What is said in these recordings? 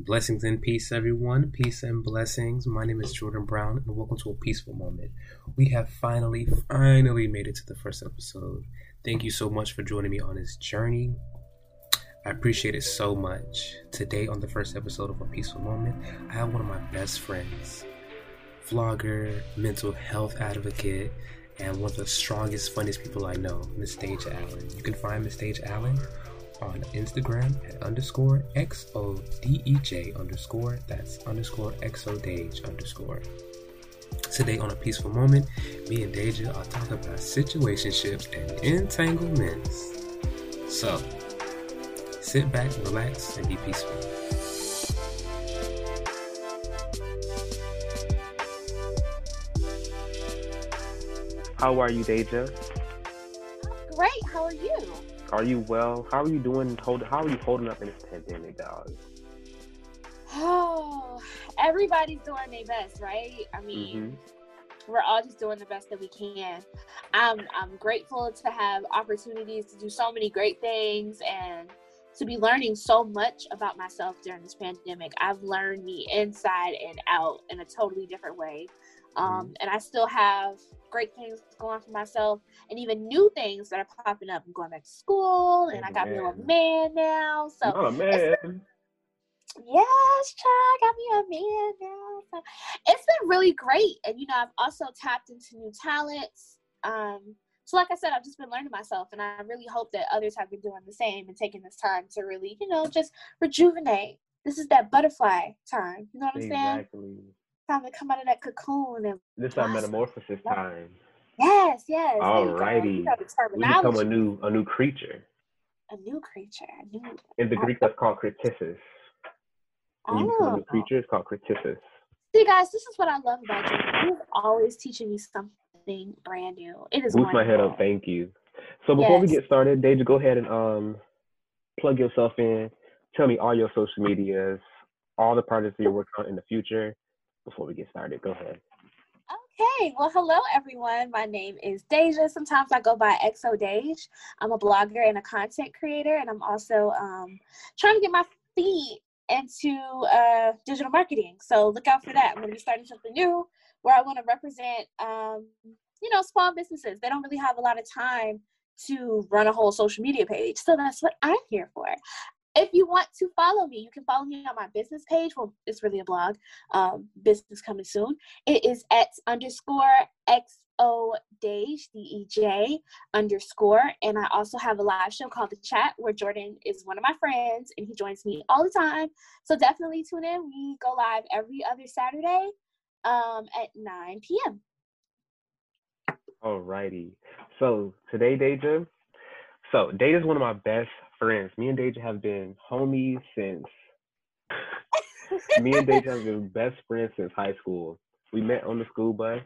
Blessings and peace, everyone. Peace and blessings. My name is Jordan Brown, and welcome to a peaceful moment. We have finally, finally made it to the first episode. Thank you so much for joining me on this journey. I appreciate it so much. Today, on the first episode of A Peaceful Moment, I have one of my best friends, vlogger, mental health advocate, and one of the strongest, funniest people I know, Miss Deja Allen. You can find Miss Deja Allen on Instagram at underscore X-O-D-E-J underscore. That's underscore X-O-Dage underscore. Today on A Peaceful Moment, me and Deja are talking about situationships and entanglements. So, sit back, relax, and be peaceful. How are you, Deja? Great. How are you? Are you well? How are you doing? Hold, how are you holding up in this pandemic, dog? Oh, everybody's doing their best, right? I mean, mm-hmm. we're all just doing the best that we can. I'm I'm grateful to have opportunities to do so many great things and to be learning so much about myself during this pandemic. I've learned me inside and out in a totally different way. Um, mm-hmm. and I still have great things going for myself and even new things that are popping up. I'm going back to school and oh, I got man. me a man now. So oh man. Yes, child, got me a man now. So it's been really great. And you know, I've also tapped into new talents. Um, so like I said, I've just been learning myself and I really hope that others have been doing the same and taking this time to really, you know, just rejuvenate. This is that butterfly time. You know what I'm exactly. saying? Time to come out of that cocoon and this our metamorphosis time. Yes, yes. Alrighty. We become a new a new creature. A new creature. A new, In the Greek, that's called. When you a new oh. creature, it's called kritissis. See, guys, this is what I love about you. You're always teaching me something brand new. It is. Boost my head up. Thank you. So before yes. we get started, Deja, go ahead and um plug yourself in. Tell me all your social medias, all the projects that you're working on in the future, before we get started. Go ahead. Okay, well, hello everyone. My name is Deja. Sometimes I go by XO Dage. I'm a blogger and a content creator, and I'm also um, trying to get my feet into uh, digital marketing. So look out for that. I'm going to be starting something new where I want to represent, um, you know, small businesses. They don't really have a lot of time to run a whole social media page. So that's what I'm here for if you want to follow me, you can follow me on my business page. Well, it's really a blog. Um, business coming soon. It is at underscore xo dej d e j underscore, and I also have a live show called The Chat where Jordan is one of my friends and he joins me all the time. So definitely tune in. We go live every other Saturday um, at 9 p.m. Alrighty. So today, Deja. So Deja is one of my best friends. Me and Deja have been homies since. me and Deja have been best friends since high school. We met on the school bus,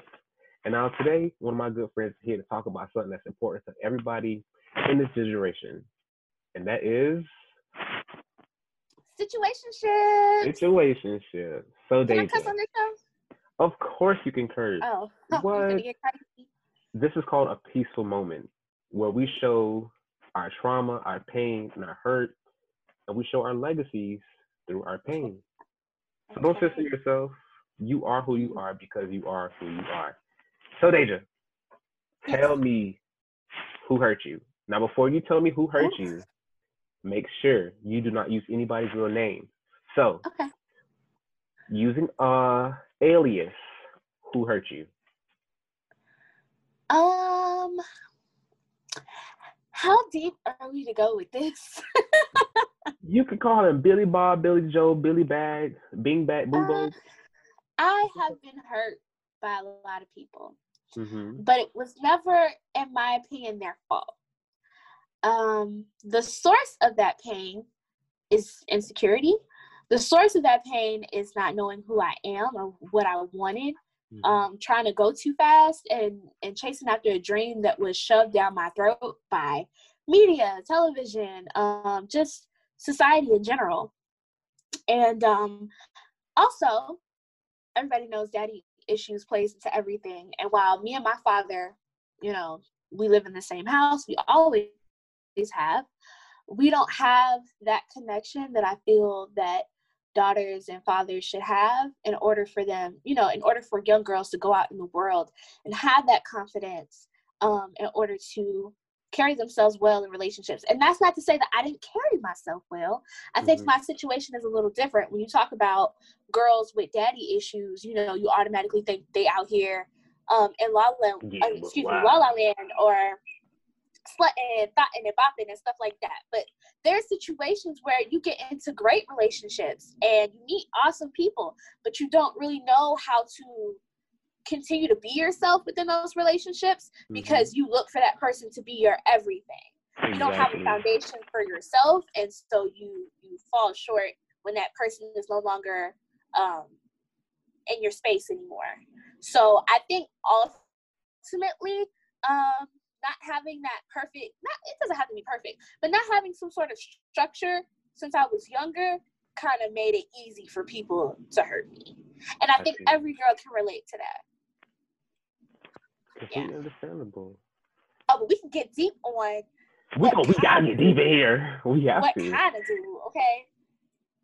and now today, one of my good friends is here to talk about something that's important to everybody in this generation, and that is situationship. Situationship. So Deja. Can I cuss on this show? Of course you can curse. Oh, what? This is called a peaceful moment where we show our trauma, our pain, and our hurt, and we show our legacies through our pain. So don't censor yourself. You are who you are because you are who you are. So Deja, tell me who hurt you. Now before you tell me who hurt you, make sure you do not use anybody's real name. So okay. using a alias, who hurt you? Um how deep are we to go with this? you can call him Billy Bob, Billy Joe, Billy Bag, Bing Bag, Boo uh, I have been hurt by a lot of people, mm-hmm. but it was never, in my opinion, their fault. Um, the source of that pain is insecurity. the source of that pain is not knowing who I am or what I wanted. Mm-hmm. Um, trying to go too fast and and chasing after a dream that was shoved down my throat by media, television, um, just society in general. And um, also, everybody knows daddy issues plays into everything. And while me and my father, you know, we live in the same house, we always have, we don't have that connection that I feel that daughters and fathers should have in order for them, you know, in order for young girls to go out in the world and have that confidence um, in order to carry themselves well in relationships. And that's not to say that I didn't carry myself well. I mm-hmm. think my situation is a little different. When you talk about girls with daddy issues, you know, you automatically think they out here um, in La La, yeah, uh, excuse wow. me, La La Land or slutting and thotting and bopping and stuff like that. But there are situations where you get into great relationships and you meet awesome people, but you don't really know how to continue to be yourself within those relationships mm-hmm. because you look for that person to be your everything. Exactly. You don't have a foundation for yourself, and so you you fall short when that person is no longer um, in your space anymore. So I think ultimately, um, not having that perfect not it doesn't have to be perfect, but not having some sort of structure since I was younger kind of made it easy for people to hurt me. And I, I think see. every girl can relate to that. Yeah. understandable. Oh, but we can get deep on. We go, we gotta get deep in here. We have what to. What kind of do? Okay,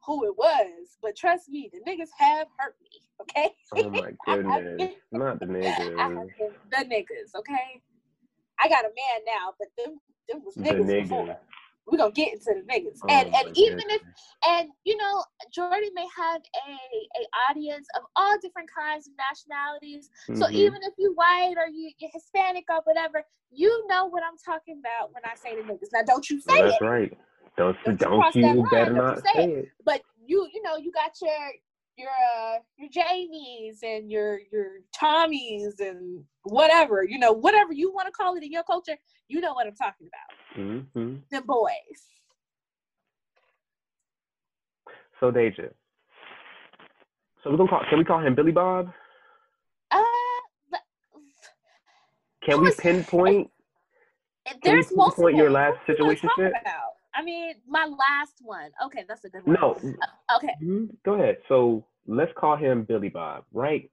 who it was, but trust me, the niggas have hurt me. Okay. Oh my goodness, not the niggas. the niggas. Okay. I got a man now, but them them was niggas, the niggas. before we're gonna get into the niggas. Oh and and even goodness. if and you know, Jordan may have a a audience of all different kinds of nationalities. Mm-hmm. So even if you white or you you're Hispanic or whatever, you know what I'm talking about when I say the niggas. Now don't you say That's it. That's right. Don't don't, don't you, you better not say, it. it. But you you know you got your your uh, your Jamies and your your Tommies and whatever you know whatever you want to call it in your culture you know what I'm talking about. Mm-hmm. the boys. So Deja. So we're gonna call can we call him Billy Bob? Uh can we pinpoint there's can we pinpoint your last situation I mean, my last one. Okay, that's a good one. No. Uh, okay. Mm-hmm. Go ahead. So let's call him Billy Bob, right?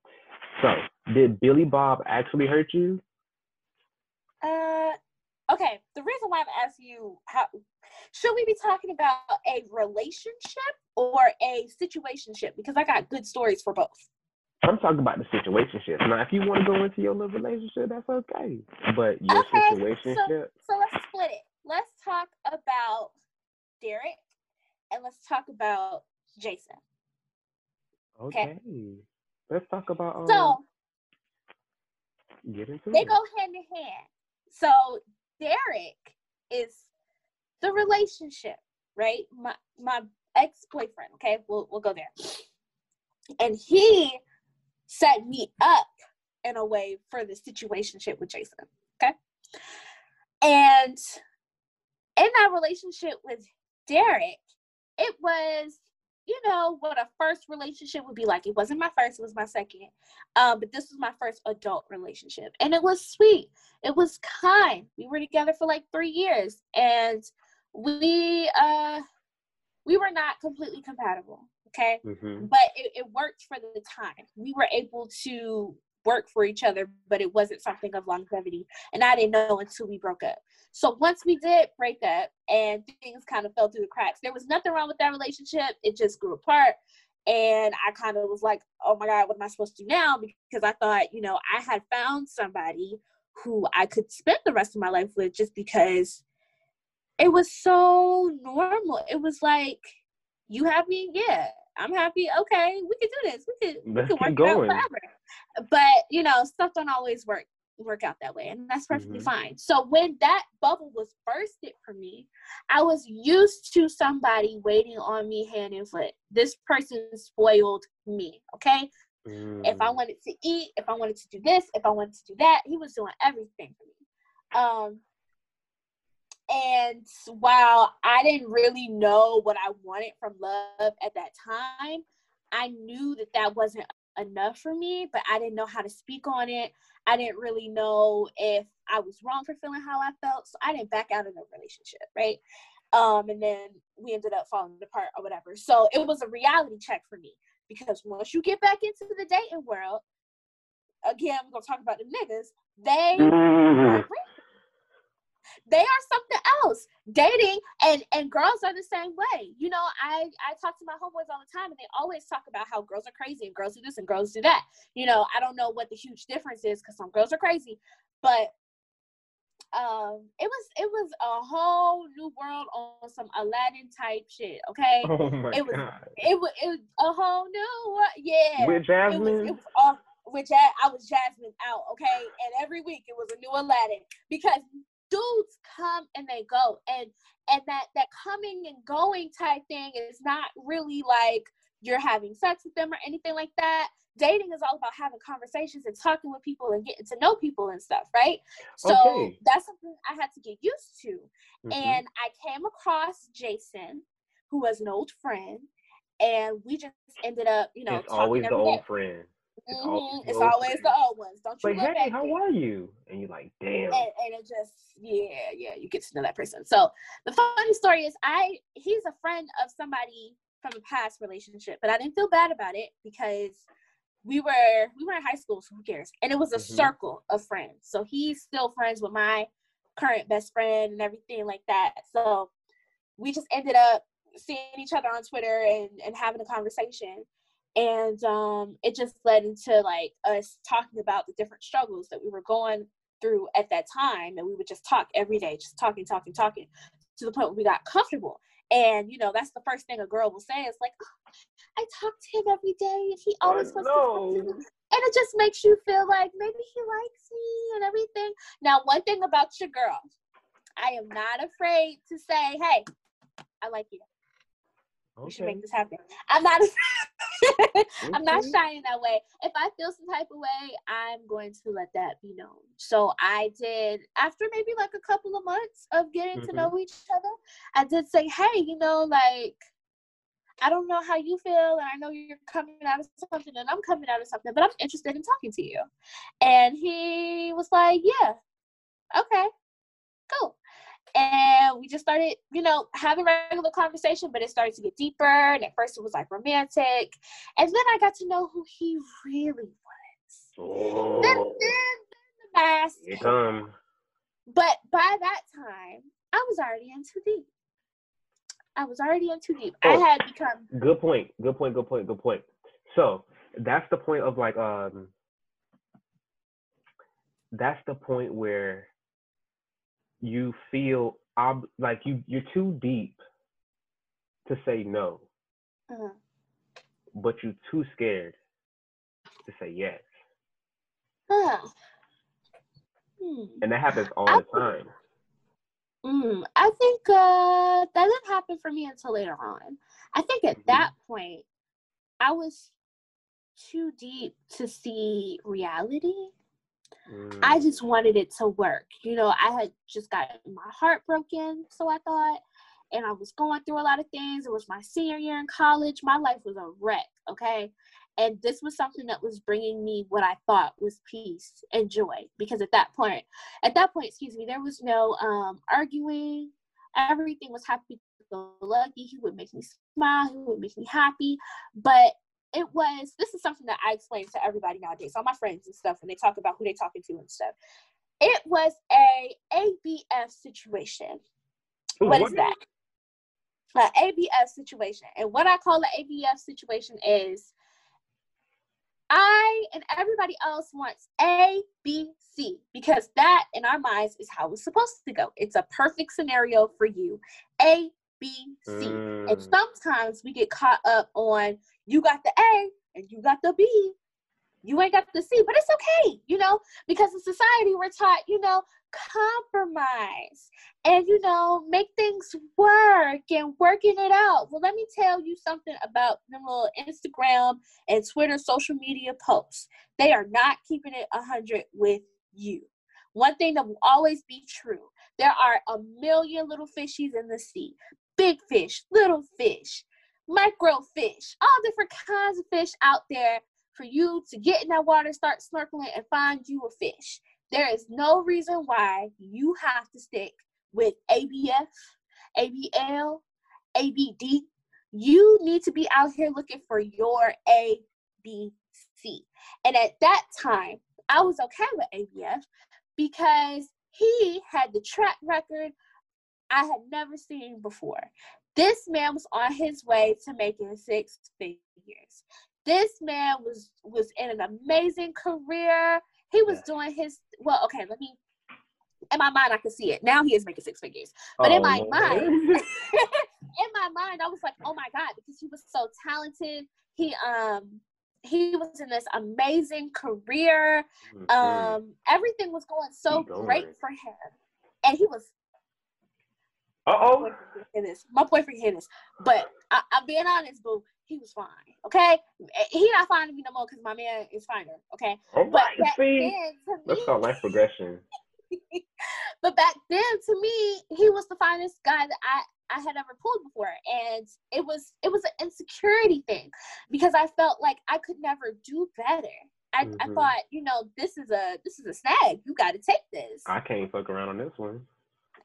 So, did Billy Bob actually hurt you? Uh, okay. The reason why I'm asking you how should we be talking about a relationship or a situationship? Because I got good stories for both. I'm talking about the situationship. Now, if you want to go into your little relationship, that's okay. But your okay, situationship. So, so let's split it talk about Derek and let's talk about Jason. Okay. okay. Let's talk about um, so get into they it. go hand in hand. So Derek is the relationship, right? My my ex-boyfriend, okay? We'll we'll go there. And he set me up in a way for the situationship with Jason. Okay. And in that relationship with Derek, it was, you know, what a first relationship would be like. It wasn't my first, it was my second. Um, but this was my first adult relationship. And it was sweet. It was kind. We were together for like three years. And we uh we were not completely compatible. Okay. Mm-hmm. But it, it worked for the time. We were able to work for each other, but it wasn't something of longevity. And I didn't know until we broke up. So once we did break up and things kind of fell through the cracks, there was nothing wrong with that relationship. It just grew apart. And I kind of was like, oh my God, what am I supposed to do now? Because I thought, you know, I had found somebody who I could spend the rest of my life with just because it was so normal. It was like, you have me? Yeah. I'm happy. Okay, we can do this. We can, we can work going. it out forever. But you know, stuff don't always work work out that way, and that's perfectly mm-hmm. fine. So when that bubble was bursted for me, I was used to somebody waiting on me hand and foot. This person spoiled me. Okay. Mm. If I mm. wanted to eat, if I wanted to do this, if I wanted to do that, he was doing everything for me. Um, and while I didn't really know what I wanted from love at that time, I knew that that wasn't enough for me, but I didn't know how to speak on it. I didn't really know if I was wrong for feeling how I felt. So I didn't back out of the relationship, right? Um, and then we ended up falling apart or whatever. So it was a reality check for me because once you get back into the dating world, again, we're gonna talk about the niggas. They they are something else. Dating and and girls are the same way. You know, I I talk to my homeboys all the time, and they always talk about how girls are crazy and girls do this and girls do that. You know, I don't know what the huge difference is because some girls are crazy, but um it was it was a whole new world on some aladdin type shit okay Oh my it was god. it was, it was a whole new world yeah With it Jasmine. was, it was all with ja- I was Jasmine out, okay, and every week it was a new Aladdin because dudes come and they go, and and that that coming and going type thing is not really like you're having sex with them or anything like that. Dating is all about having conversations and talking with people and getting to know people and stuff, right? So Okay. that's something I had to get used to. Mhm. And I came across Jason, who was an old friend, and we just ended up, you know, it's talking always the every day. old friend. It's Mhm, always the It's old always the old ones. Don't you Like, hey, how there. are you? And you're like, damn. And, and it just, yeah, yeah, you get to know that person. So the funny story is, I he's a friend of somebody from a past relationship, but I didn't feel bad about it because we were we were in high school, so who cares? And it was a Mhm. circle of friends. So he's still friends with my current best friend and everything like that. So we just ended up seeing each other on Twitter and, and having a conversation. And um, it just led into like us talking about the different struggles that we were going through at that time. And we would just talk every day, just talking, talking, talking to the point where we got comfortable. And, you know, that's the first thing a girl will say is like, "Oh, I talk to him every day and he always wants to talk to me. And it just makes you feel like maybe he likes me and everything. Now, one thing about your girl, I am not afraid to say, hey, I like you. We should make this happen. I'm not I'm not Okay. shy in that way. If I feel some type of way, I'm going to let that be known. So I did after maybe like a couple of months of getting to Mhm. know each other, I did say, hey, you know, like I don't know how you feel, and I know you're coming out of something, and I'm coming out of something, but I'm interested in talking to you. And he was like, Yeah, okay, cool. And we just started, you know, having regular conversation, but it started to get deeper. And at first it was like romantic. And then I got to know who he really was. Then, then, Oh, then the mask. here come. But by that time, I was already in too deep. I was already in too deep. I Oh. had become Good point. Good point. Good point. Good point. So that's the point of like um. That's the point where you feel ob- like you you're too deep to say no, uh, but you're too scared to say yes, huh. Hmm. and that happens all I the time. Mm, I think uh, that didn't happen for me until later on. I think at Mhm. that point, I was too deep to see reality. I Mm. just wanted it to work. You know, I had just got my heart broken, so I thought, and I was going through a lot of things. It was my senior year in college. My life was a wreck, okay? And this was something that was bringing me what I thought was peace and joy because at that point, at that point, excuse me, there was no um, arguing. Everything was happy go lucky. He would make me smile. He would make me happy. But it was this is something that I explain to everybody nowadays, all my friends and stuff, when they talk about who they're talking to and stuff. It was a ABF situation. What is that? An ABF situation. And what I call an ABF situation is I and everybody else wants A, B, C because that in our minds is how it's supposed to go. It's a perfect scenario for you. A, B, C. And Mm. sometimes we get caught up on you got the A and you got the B. You ain't got the C, but it's okay, you know, because in society we're taught, you know, compromise and, you know, make things work and working it out. Well, let me tell you something about them little Instagram and Twitter social media posts. They are not keeping it 100 with you. One thing that will always be true There are a million little fishies in the sea. Big fish, little fish, micro fish, all different kinds of fish out there for you to get in that water, start snorkeling, and find you a fish. There is no reason why you have to stick with ABF, ABL, ABD. You need to be out here looking for your ABC. And at that time, I was okay with ABF because he had the track record I had never seen before. This man was on his way to making six figures. This man was was in an amazing career. He was doing his well. Okay, let me. In my mind, I could see it. Now he is making six figures, but oh, in my mind, in my mind, I was like, "Oh my god!" Because he was so talented. He um he was in this amazing career. Mm-hmm. Um, everything was going so great for him, and he was. Uh oh. My boyfriend hit this, but I, am being honest, boo. He was fine. Okay, he not fine finding me no more because my man is finer. Okay, All but right, see, me, that's called life progression. but back then, to me, he was the finest guy that I I had ever pulled before. And it was it was an insecurity thing because I felt like I could never do better. I, mm-hmm. I thought, you know, this is a this is a snag. You gotta take this. I can't fuck around on this one.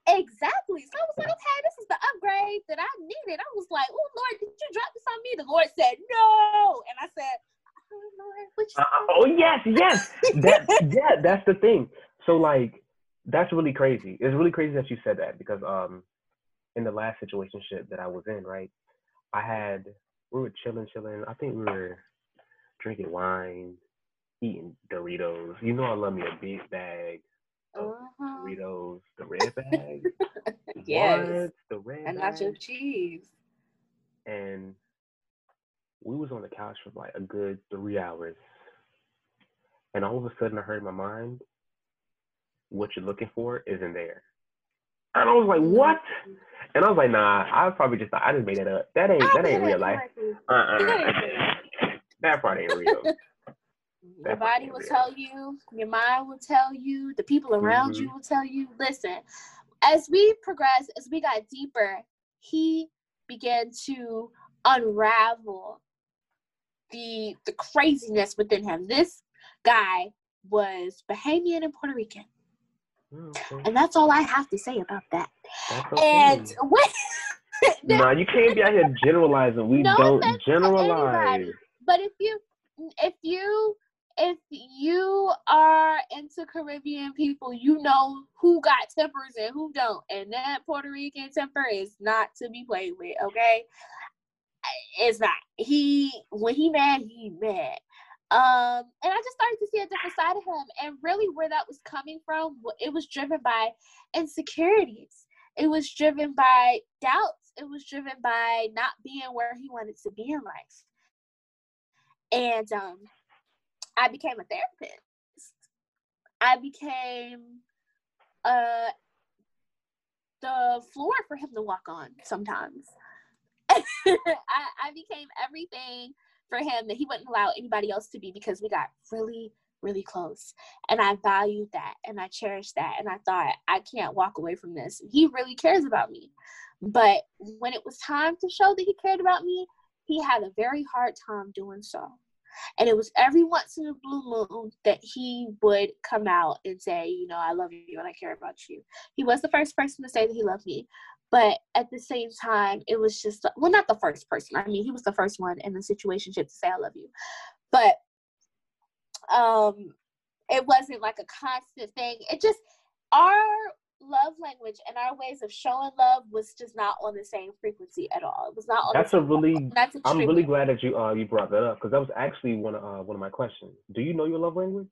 Exactly. So I was like, okay, this is the upgrade that I needed. I was like, oh Lord, did you drop this on me? The Lord said no. And I said, oh Lord, uh, oh yes, yes. that yeah, that's the thing. So like that's really crazy. It's really crazy that you said that because um in the last situation that I was in, right? I had we were chilling, chilling. I think we were drinking wine, eating Doritos. You know I love me a big bag uh-huh. Doritos, the red bag. yes. What? The red and bag? nacho cheese. And we was on the couch for like a good three hours. And all of a sudden I heard in my mind, what you're looking for isn't there. And I was like, what? And I was like, nah, I probably just, I just made that up. That ain't, that ain't real life. Uh-uh. that part ain't real. Your body will tell you, your mind will tell you, the people around mm-hmm. you will tell you. Listen, as we progressed, as we got deeper, he began to unravel the the craziness within him. This guy was Bahamian and Puerto Rican. Okay. And that's all I have to say about that. Okay. And when no, you can't be out here generalizing. We no don't generalize. But if you if you if you are into Caribbean people, you know who got tempers and who don't. And that Puerto Rican temper is not to be played with, okay? It's not. He when he mad, he mad. Um, and I just started to see a different side of him. And really, where that was coming from, it was driven by insecurities. It was driven by doubts. It was driven by not being where he wanted to be in life. And um, I became a therapist. I became uh, the floor for him to walk on sometimes. I, I became everything for him that he wouldn't allow anybody else to be because we got really really close and i valued that and i cherished that and i thought i can't walk away from this he really cares about me but when it was time to show that he cared about me he had a very hard time doing so and it was every once in a blue moon that he would come out and say you know i love you and i care about you. He was the first person to say that he loved me but at the same time it was just well not the first person. I mean he was the first one in the situation to say i love you. But um it wasn't like a constant thing. It just our love language and our ways of showing love was just not on the same frequency at all. It was not on. That's a really. That's I'm really glad that you uh you brought that up because that was actually one of uh, one of my questions. Do you know your love language?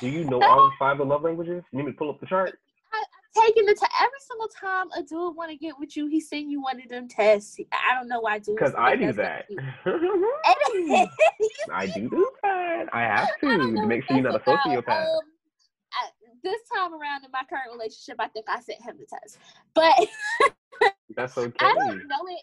Do you know all five of love languages? You need me to pull up the chart? I'm taking the time every single time a dude want to get with you, he send you one of them tests. I don't know why dudes. Because I do that. I do do that. I have to to make sure you're not a sociopath. Um, this time around in my current relationship, I think I sent him the test, but that's okay. I don't know it.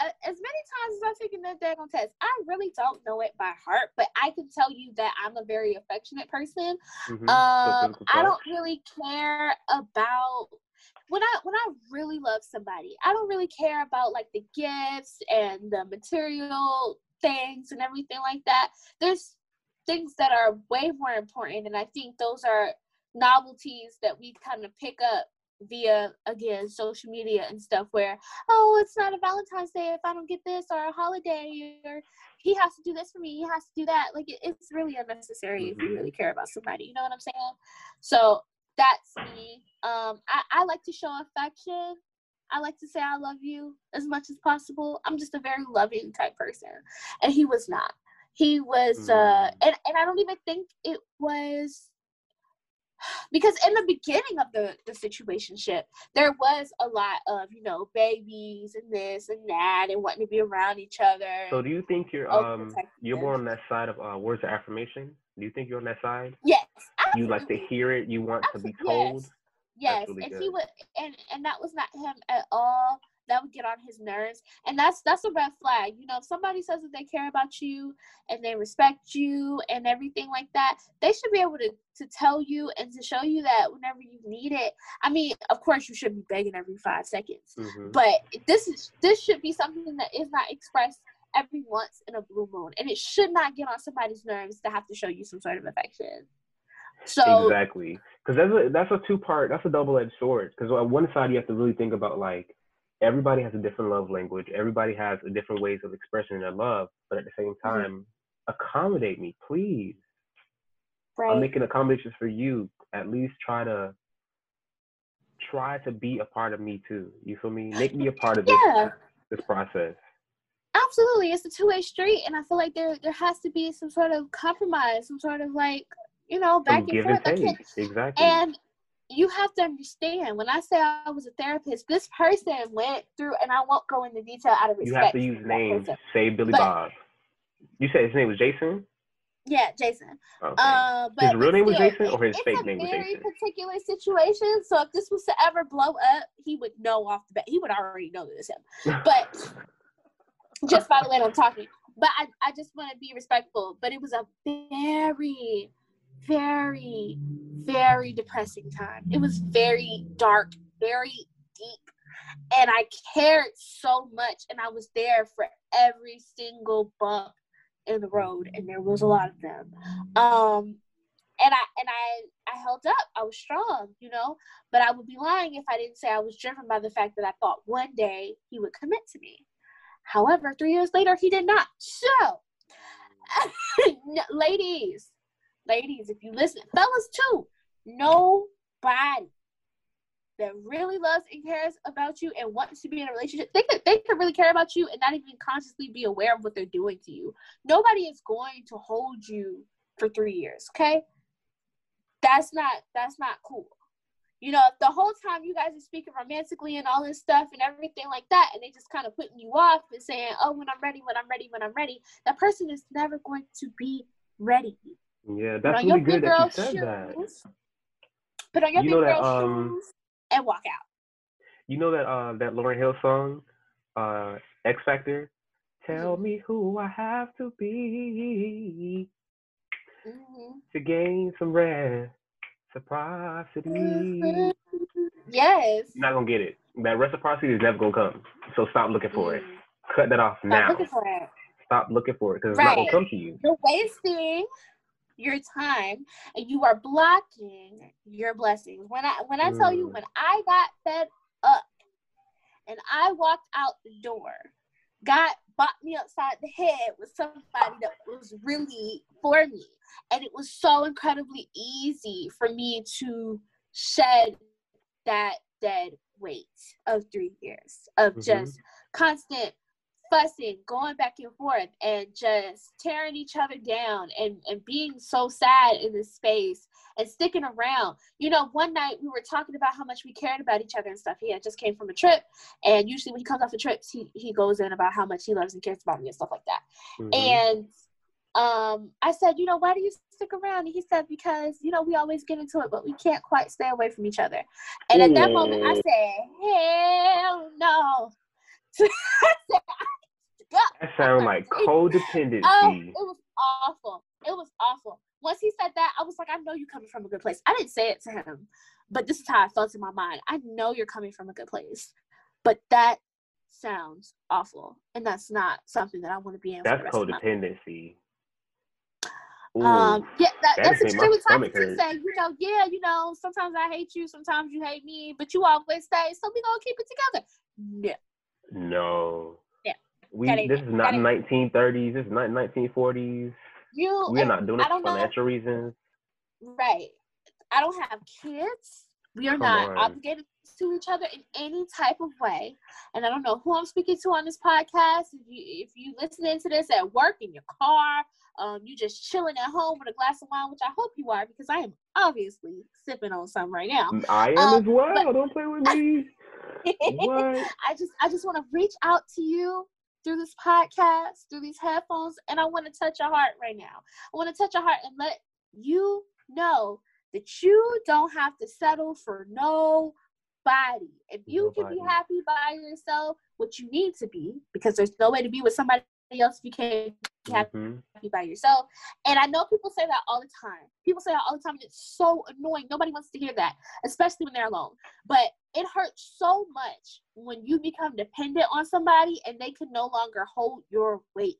as many times as I've taken that daggone test, I really don't know it by heart, but I can tell you that I'm a very affectionate person. Mm-hmm. Um, I don't really care about when I when I really love somebody. I don't really care about like the gifts and the material things and everything like that. There's things that are way more important, and I think those are novelties that we kind of pick up via again social media and stuff where oh it's not a valentine's day if i don't get this or a holiday or he has to do this for me he has to do that like it, it's really unnecessary if you mm-hmm. really care about somebody you know what i'm saying so that's me um i, I like to show affection I like to say I love you as much as possible. I'm just a very loving type person. And he was not. He was uh mm. and, and I don't even think it was because in the beginning of the the situationship there was a lot of you know babies and this and that and wanting to be around each other so do you think you're um you're more on that side of uh words of affirmation do you think you're on that side yes absolutely. you like to hear it you want absolutely. to be told yes, yes. Really and good. he would and and that was not him at all that would get on his nerves. And that's that's a red flag. You know if somebody says that they care about you and they respect you and everything like that they should be able to to tell you and to show you that whenever you need it. I mean of course you should be begging every five seconds mm-hmm. but this is this should be something that is not expressed every once in a blue moon and it should not get on somebody's nerves to have to show you some sort of affection. So exactly. Because that's a that's a two part that's a double edged sword. Because on one side you have to really think about like everybody has a different love language. Everybody has a different ways of expressing their love, but at the same mm-hmm. time, mm-hmm. accommodate me, please. Right. I'm making accommodations for you. At least try to try to be a part of me too. You feel me? Make me a part of yeah. this this process. Absolutely, it's a two way street, and I feel like there there has to be some sort of compromise, some sort of like you know back some and forth. And exactly. And you have to understand when I say I was a therapist, this person went through, and I won't go into detail out of respect. You have to use names. Say Billy but, Bob. You said his name was Jason. Yeah, Jason. Okay. Uh, but his real name was Jason, or his fake name was Jason. It's a very particular situation. So if this was to ever blow up, he would know off the bat. He would already know that it's him. But just by the way I'm talking. But I, I just want to be respectful. But it was a very very, very depressing time. It was very dark, very deep. And I cared so much, and I was there for every single bump in the road, and there was a lot of them. Um, and I and I I held up. I was strong, you know. But I would be lying if I didn't say I was driven by the fact that I thought one day he would commit to me. However, three years later, he did not. So, ladies, ladies, if you listen, fellas too, nobody that really loves and cares about you and wants to be in a relationship, they could they could really care about you and not even consciously be aware of what they're doing to you. Nobody is going to hold you for three years, okay? That's not that's not cool. You know, the whole time you guys are speaking romantically and all this stuff and everything like that, and they just kind of putting you off and saying, "Oh, when I'm ready, when I'm ready, when I'm ready," that person is never going to be ready. Yeah, that's really good that you said shoes, that. Put on your you big girl um, shoes and walk out. You know that uh, that Lauryn Hill song, uh, Ex-Factor. Tell mm-hmm. me who I have to be mm-hmm. to gain some reciprocity. Mm-hmm. Yes. You're not gonna get it. That reciprocity is never gonna come. So stop looking for it. Mm. Cut that off stop now. Looking for it. Stop looking for it because right. it's not gonna come to you. You're wasting your time and you are blocking your blessings. When I when I tell you mm. when I got fed up and I walked out the door, God bought me upside the head with somebody that was really for me. And it was so incredibly easy for me to shed that dead weight of three years of mm-hmm. just constant fussing, going back and forth, and just tearing each other down and, and being so sad in this space and sticking around. You know, one night we were talking about how much we cared about each other and stuff. He had just came from a trip, and usually when he comes off the trips, he, he goes in about how much he loves and cares about me and stuff like that. Mm-hmm. And um, I said, you know, why do you stick around? And he said, because, you know, we always get into it, but we can't quite stay away from each other. And at that moment, I said, hell no That sounds like codependency. Oh, it was awful. It was awful. Once he said that, I was like, I know you're coming from a good place. I didn't say it to him, but this is how I felt in my mind. I know you're coming from a good place, but that sounds awful, and that's not something that I want to be in. That's for the rest codependency. Life. Um, yeah, that, that that's just made my extremely toxic to say. You know, yeah, you know, sometimes I hate you, sometimes you hate me, but you always stay, so we gonna keep it together. No, No. Yeah. We That this is not 1930s. This is not 1940s. you. We're not doing it for know. financial reasons. Right. I don't have kids. We are Come not on. obligated to each other in any type of way. And I don't know who I'm speaking to on this podcast. If you if you listening to this at work in your car, um, you just chilling at home with a glass of wine, which I hope you are because I am obviously sipping on some right now. I am Um, as well. but- Don't play with me. I just I just want to reach out to you through this podcast, through these headphones, and I want to touch your heart right now. I want to touch your heart and let you know that you don't have to settle for nobody. If you can be happy by yourself, what you need to be, because there's no way to be with somebody else if you can't happy Mhm. happy by yourself. And I know people say that all the time. People say that all the time, and it's so annoying. Nobody wants to hear that, especially when they're alone. But it hurts so much when you become dependent on somebody and they can no longer hold your weight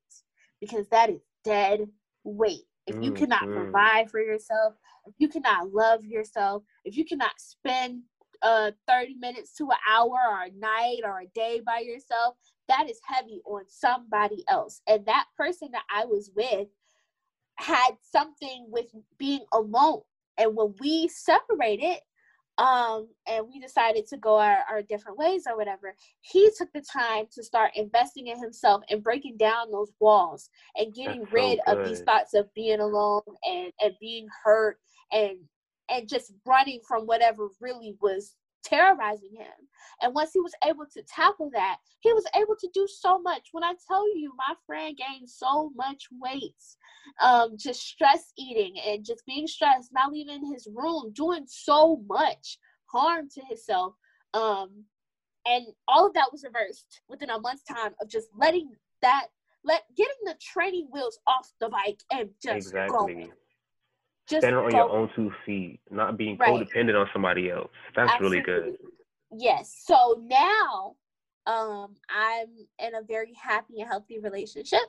because that is dead weight. If you cannot Mhm. provide for yourself, if you cannot love yourself, if you cannot spend uh 30 minutes to an hour or a night or a day by yourself, that is heavy on somebody else. And that person that I was with had something with being alone. And when we separated, um, and we decided to go our, our different ways or whatever, he took the time to start investing in himself and breaking down those walls and getting That's so rid of these thoughts of being alone and, and being hurt and and just running from whatever really was terrorizing him. And once he was able to tackle that, he was able to do so much. When I tell you, my friend gained so much weight, um, just stress eating and just being stressed, not leaving his room, doing so much harm to himself. Um, and all of that was reversed within a month's time of just letting that let getting the training wheels off the bike and just Exactly. going. Just Standing on your own two feet, not being Right. codependent on somebody else. That's really good. Yes. So now um I'm in a very happy and healthy relationship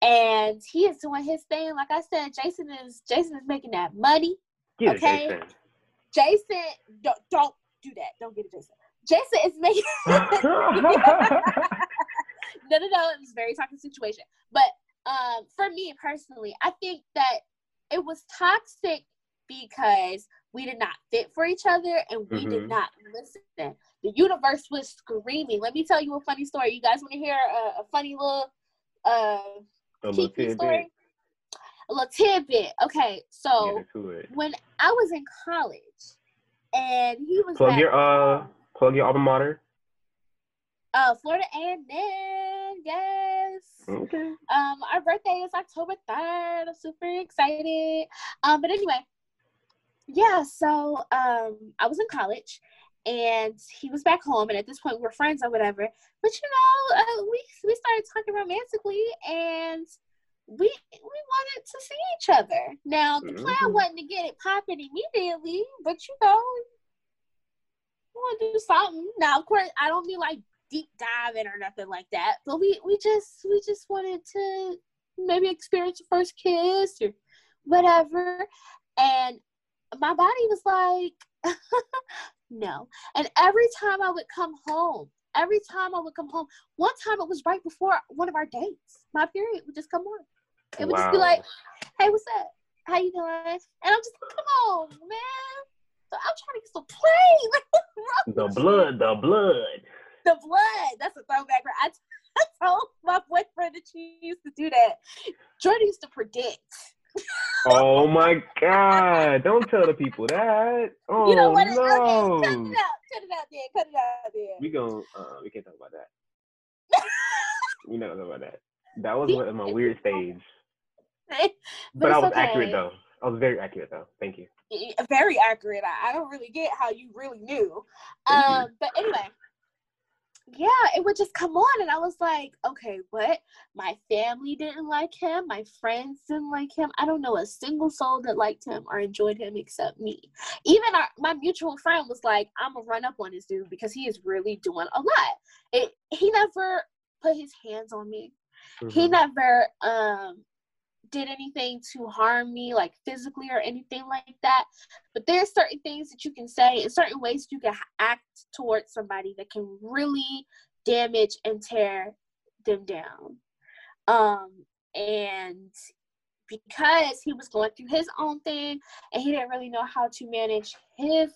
and he is doing his thing. Like I said, Jason is Jason is making that money. Get Okay. it, Jason don't don't do that. Don't get it, Jason. Jason is making no, no, no. It was a very toxic situation. But um, for me personally, I think that it was toxic because we did not fit for each other and we did Mhm. not listen. The universe was screaming. Let me tell you a funny story. You guys want to hear a, a funny little uh, A little tidbit. story? A little tidbit. Okay, so Get into it. when I was in college and he was Plug your uh, plug your alma mater. uh, Florida Yes. Okay. Um, our birthday is October 3rd. I'm super excited. Um, but anyway, yeah, so um I was in college and he was back home and at this point we we're friends or whatever. But you know, uh, we we started talking romantically and we we wanted to see each other. Now the plan Mhm. wasn't to get it popping immediately, but you know, we want to do something. Now, of course, I don't mean like deep diving or nothing like that, but we we just we just wanted to maybe experience a first kiss or whatever. And my body was like, no. And every time I would come home, every time I would come home, one time it was right before one of our dates. My period would just come on. It would just be like, hey, what's up? How you doing? And I'm just like, come on, man. So I'm trying to get some play. Like, The blood, the blood. The blood. That's a throwback. I, I told my boyfriend that she used to do that. Jordan used to predict. Oh my God! Don't tell the people that. Oh you know what? no! Okay, cut it out. Cut it out there. Cut it out there. We gon' uh, we can't talk about that. we not talk about that. That was one of my weird stage. but But I was okay. accurate though. I was very accurate though. Thank you. Very accurate. I, I don't really get how you really knew. Um, but anyway, yeah, it would just come on, and I was like, okay, what? My family didn't like him. My friends didn't like him. I don't know a single soul that liked him or enjoyed him except me. Even our my mutual friend was like, I'm gonna run up on this dude because he is really doing a lot. It he never put his hands on me. Mm-hmm. He never um did anything to harm me, like physically or anything like that. But there's certain things that you can say and certain ways you can act towards somebody that can really damage and tear them down. Um, and because he was going through his own thing and he didn't really know how to manage his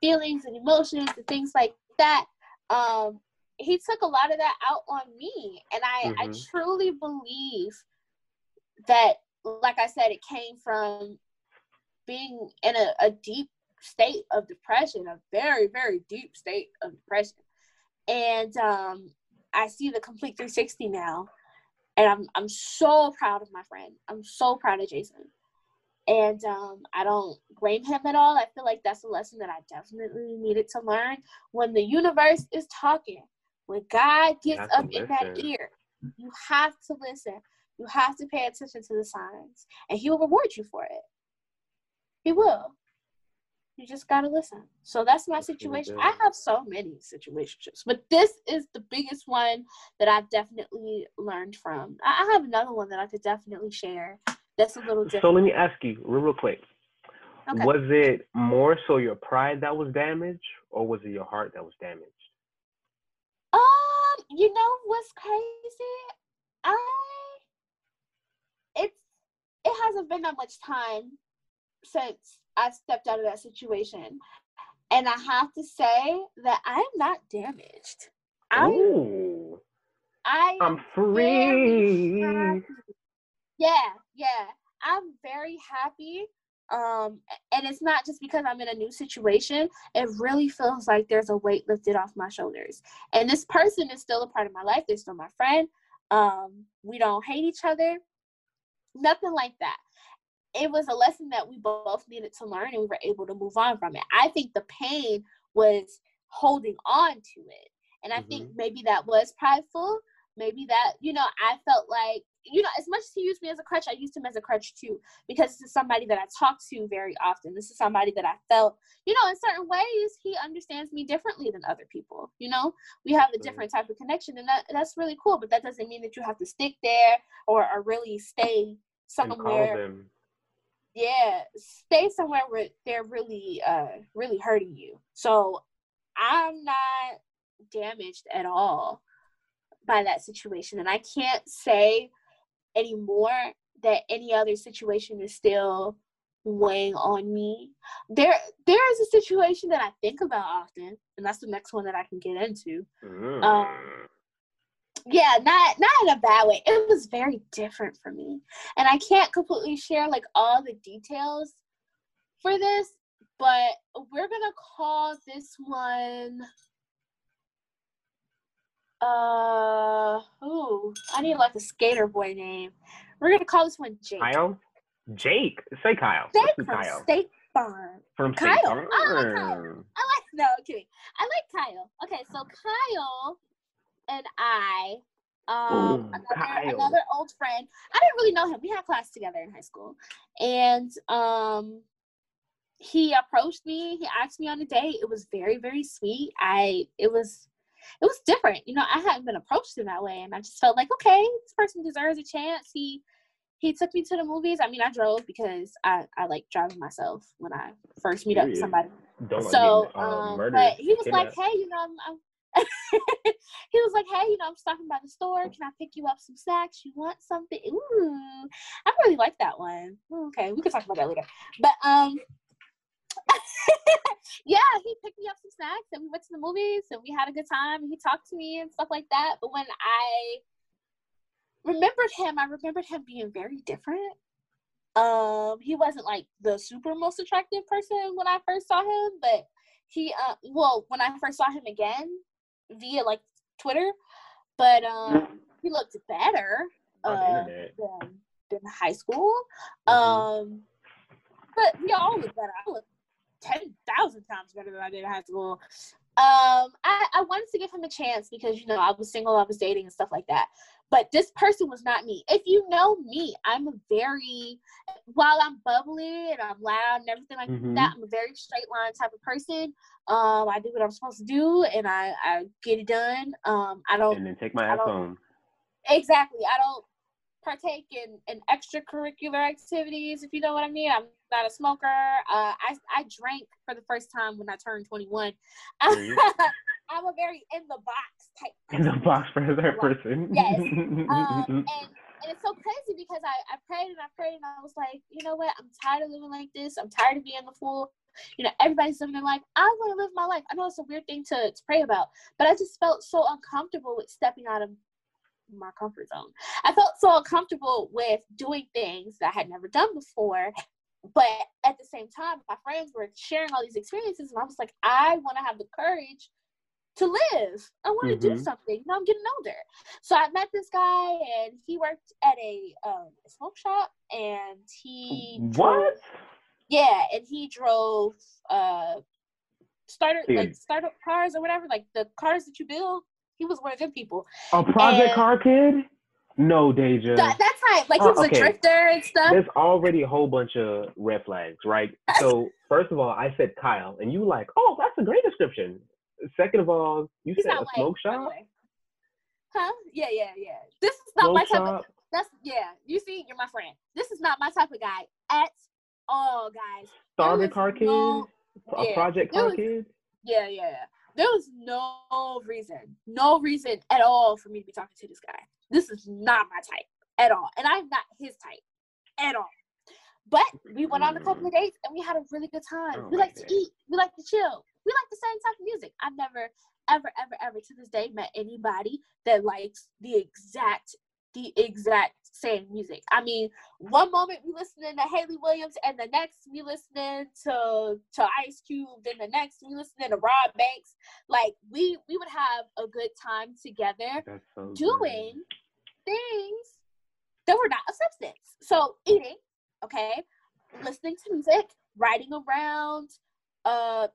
feelings and emotions and things like that, um, he took a lot of that out on me. And I, mm-hmm. I truly believe that like I said, it came from being in a, a deep state of depression, a very, very deep state of depression. And um, I see the complete 360 now. And I'm I'm so proud of my friend. I'm so proud of Jason. And um, I don't blame him at all. I feel like that's a lesson that I definitely needed to learn. When the universe is talking, when God gets up in that ear, you have to listen. You have to pay attention to the signs, and He will reward you for it. He will. You just gotta listen. So that's my situation. I have so many situationships, but this is the biggest one that I've definitely learned from. I have another one that I could definitely share. That's a little different. So let me ask you real, real quick. Okay. Was it more so your pride that was damaged, or was it your heart that was damaged? Um, you know what's crazy? I it's it hasn't been that much time since I stepped out of that situation. And I have to say that I'm not damaged. I'm, I I'm free. Yeah, yeah. I'm very happy. Um, and it's not just because I'm in a new situation. It really feels like there's a weight lifted off my shoulders. And this person is still a part of my life. They're still my friend. Um, we don't hate each other nothing like that. It was a lesson that we both needed to learn and we were able to move on from it. I think the pain was holding on to it. And I mm-hmm. think maybe that was prideful. Maybe that, you know, I felt like, you know, as much as he used me as a crutch, I used him as a crutch too, because this is somebody that I talk to very often. This is somebody that I felt, you know, in certain ways, he understands me differently than other people. You know, we have a different type of connection, and that, that's really cool, but that doesn't mean that you have to stick there or, or really stay somewhere yeah stay somewhere where they're really uh really hurting you. So i'm not damaged at all by that situation and i can't say anymore that any other situation is still weighing on me. There there is a situation that i think about often and that's the next one that i can get into. Mm. um yeah not not in a bad way. It was very different for me. And i can't completely share like all the details for this but we're gonna call this one uh oh i need like a skater boy name. We're gonna call this one jake. Kyle? Jake. Say kyle. Jake from kyle. state farm. From kyle. State farm. I like kyle. I like no I'm kidding i like kyle. Okay so kyle and I, um, another, another old friend. I didn't really know him. We had class together in high school, and um, he approached me. He asked me on a date. It was very, very sweet. I it was it was different. You know, I hadn't been approached in that way, and I just felt like, okay, this person deserves a chance. He he took me to the movies. I mean, I drove because I, I like driving myself when I first meet up with somebody. Don't so, um, um but he was like, "Hey, you know, I'm, I'm he was like, "Hey, you know, I'm stopping by the store. Can I pick you up some snacks? You want something?" Ooh, I really like that one. Okay, we can talk about that later. But um, yeah, he picked me up some snacks and we went to the movies and we had a good time. And he talked to me and stuff like that. But when I remembered him, I remembered him being very different. Um, he wasn't like the super most attractive person when I first saw him, but he uh well when I first saw him again, via like Twitter, but um, he looked better uh, than, than high school. Mm-hmm. Um, but we all look better. I look ten thousand times better than I did in high school. Um, I, I wanted to give him a chance because you know I was single, I was dating and stuff like that. But this person was not me. If you know me, I'm a very while I'm bubbly and I'm loud and everything like Mhm. that, I'm a very straight line type of person. Um, I do what I'm supposed to do and I, I get it done. Um, I don't And then take my ass home. exactly i don't partake in, in extracurricular activities if you know what i mean i'm not a smoker uh, I, I drank for the first time when i turned 21 There you- i'm a very in the box type In the box for that person. yes. um, and, and it's so crazy because I, I prayed and I prayed and I was like, you know what? I'm tired of living like this. I'm tired of being the fool. You know, everybody's living their life. I want to live my life. I know it's a weird thing to, to pray about, but I just felt so uncomfortable with stepping out of my comfort zone. I felt so uncomfortable with doing things that I had never done before. But at the same time, my friends were sharing all these experiences, and I was like, I want to have the courage to live. I want to do something. Now I'm getting older. So I met this guy, and he worked at a, um, smoke shop, and he drove- what? yeah, and he drove uh starter Dude. like startup cars or whatever, like the cars that you build. He was one of them people. A project And- car kid? No, Deja. That, that's how like he Oh, was okay. a drifter and stuff. There's already a whole bunch of red flags, right? So first of all, I said Kyle, and you like, oh, that's a great description. Second of all, you He's said a smoke shop. Huh? Yeah, yeah, yeah. This is not Smoke my type of that's yeah. You see, you're my friend. This is not my type of guy at all, guys. Was car kid. no- a yeah, project car was- kid. Yeah, yeah, yeah. There was no reason, no reason at all for me to be talking to this guy. This is not my type at all. And I'm not his type at all. But we went on a couple of hmm. dates and we had a really good time. Oh we like to eat. We like to chill. We like the same type of music. I've never, ever, ever, ever to this day met anybody that likes the exact, the exact same music. I mean, one moment we listening to Hayley Williams and the next we listening to to Ice Cube, then the next we listening to Robb Banks. Like we we would have a good time together so doing things that were not a substance. So eating, okay, listening to music, riding around, uh,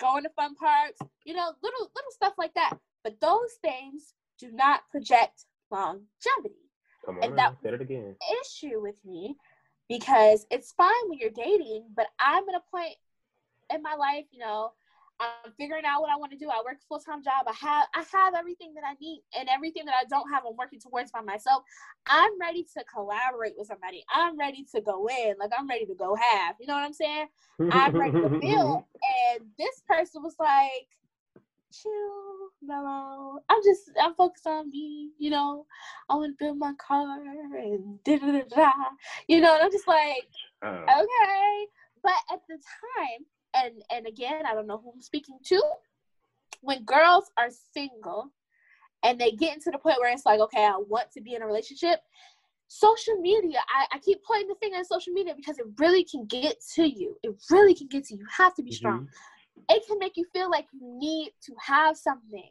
going to fun parks, you know, little little stuff like that. But those things do not project longevity. Come and on, that- said it again. Issue with me because it's fine when you're dating, but I'm at a point in my life, you know, I'm figuring out what I want to do. I work a full time job. I have I have everything that I need and everything that I don't have, I'm working towards by myself. I'm ready to collaborate with somebody. I'm ready to go in. Like I'm ready to go half. You know what I'm saying? I'm ready to build. And this person was like, chill, mellow. I'm just I'm focused on me, you know. I want to build my car and da da da da. You know, and I'm just like, okay. But at the time, and and again, I don't know who I'm speaking to. When girls are single and they get into the point where it's like, okay, I want to be in a relationship. Social media, I, I keep pointing the finger at social media because it really can get to you. It really can get to you. You have to be mm-hmm. strong. It can make you feel like you need to have something.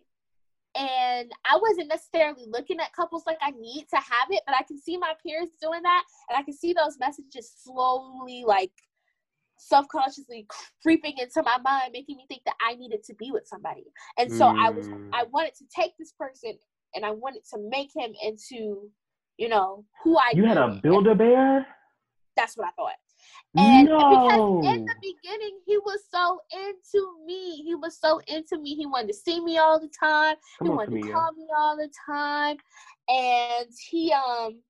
And I wasn't necessarily looking at couples like I need to have it, but I can see my peers doing that, and I can see those messages slowly, like subconsciously creeping into my mind, making me think that I needed to be with somebody. And so I was, Mm. I wanted to take this person, and I wanted to make him into, you know, who I. You had a needed. build a bear? That's what I thought. And no. because in the beginning, he was so into me. He was so into me. He wanted to see me all the time. Come he wanted to call me all the time. And he um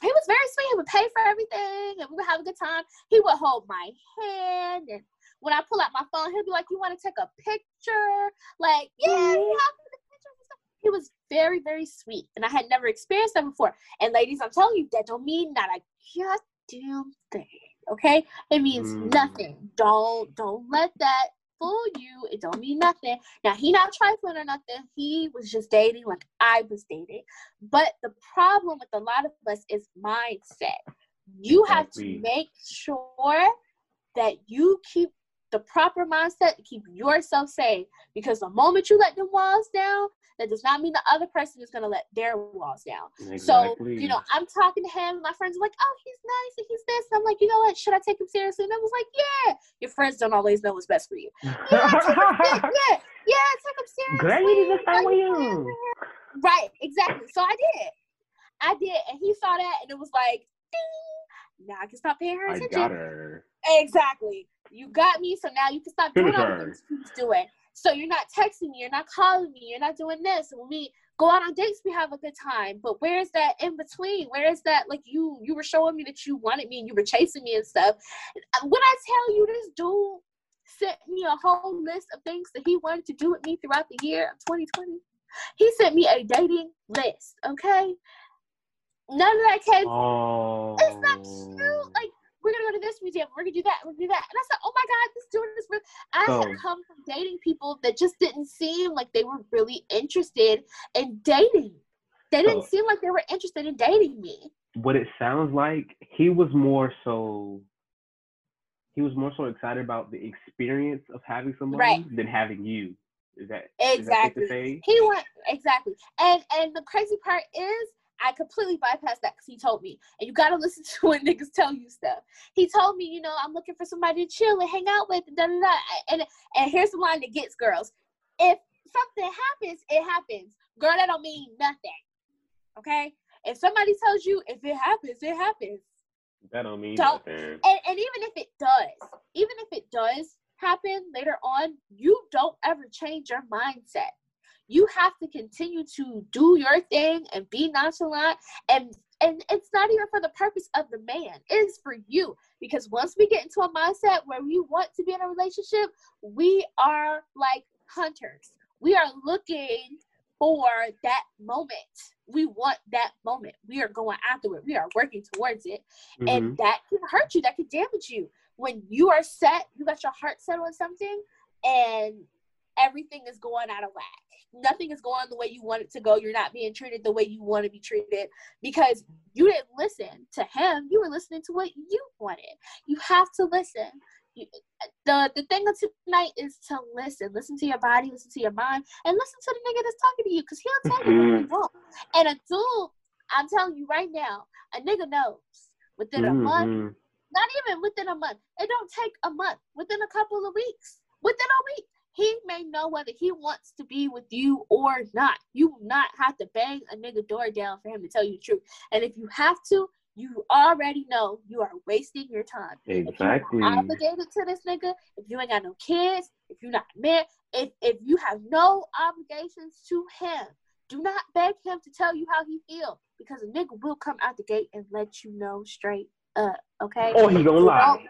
he was very sweet. He would pay for everything and we would have a good time. He would hold my hand and when I pull out my phone, he'll be like, You want to take a picture? Like, yeah, we have the pictures and stuff. He was very, very sweet. And I had never experienced that before. And ladies, I'm telling you, that don't mean not a goddamn thing. Okay? It means Mm. nothing. Don't don't let that fool you. It don't mean nothing. Now he not trifling or nothing. He was just dating like I was dating. But the problem with a lot of us is mindset. You have to make sure that you keep the proper mindset to keep yourself safe. Because the moment you let the walls down, that does not mean the other person is going to let their walls down. Exactly. So, you know, I'm talking to him. My friends are like, oh, he's nice and he's this. And I'm like, you know what? Should I take him seriously? And I was like, yeah. Your friends don't always know what's best for you. yeah, yeah, yeah, take him seriously. Great to start with you. Right, exactly. So I did. I did. And he saw that and it was like, ding. Now I can stop paying her attention. I got her. Exactly. You got me, so now you can stop doing all the things he's doing. So you're not texting me, you're not calling me, you're not doing this. When we go out on dates, we have a good time. But where's that in between? Where is that like you you were showing me that you wanted me and you were chasing me and stuff. When I tell you this dude sent me a whole list of things that he wanted to do with me throughout the year of 2020. He sent me a dating list, okay? None of that came. Oh. It's not true. Oh. Like we're gonna go to this museum, we're gonna do that, we're gonna do that. And I said, oh my god, this dude is real. I oh. had come from dating people that just didn't seem like they were really interested in dating. They didn't oh. seem like they were interested in dating me. What it sounds like, he was more so he was more so excited about the experience of having someone right. than having you. Is that exactly? Is that he went exactly, and and the crazy part is I completely bypassed that because he told me. And you gotta listen to when niggas tell you stuff. He told me, you know, I'm looking for somebody to chill and hang out with, and da da da. And and here's the line that gets girls: if something happens, it happens. Girl, that don't mean nothing. Okay. If somebody tells you if it happens, it happens. That don't mean don't, nothing. And, and even if it does, even if it does happen later on, you don't ever change your mindset you have to continue to do your thing and be nonchalant and and it's not even for the purpose of the man it is for you. Because once we get into a mindset where we want to be in a relationship we are like hunters. We are looking for that moment. We want that moment. We are going after it. We are working towards it. Mm-hmm. and that can hurt you. That can damage you. When you are set you got your heart set on something and everything is going out of whack nothing is going the way you want it to go. You're not being treated the way you want to be treated because you didn't listen to him. You were listening to what you wanted. You have to listen. You, the the thing of tonight is to listen. Listen to your body, listen to your mind, and listen to the nigga that's talking to you because he'll tell you what you want. And a dude, I'm telling you right now, a nigga knows within a month, mm-hmm. not even within a month. It don't take a month. Within a couple of weeks, within a week, he may know whether he wants to be with you or not. You not have to bang a nigga door down for him to tell you the truth. And if you have to, you already know you are wasting your time. Exactly. obligated to this nigga, if you ain't got no kids, if you're not married, if if you have no obligations to him, do not beg him to tell you how he feel because a nigga will come out the gate and let you know straight up. Okay. Or he's gonna lie.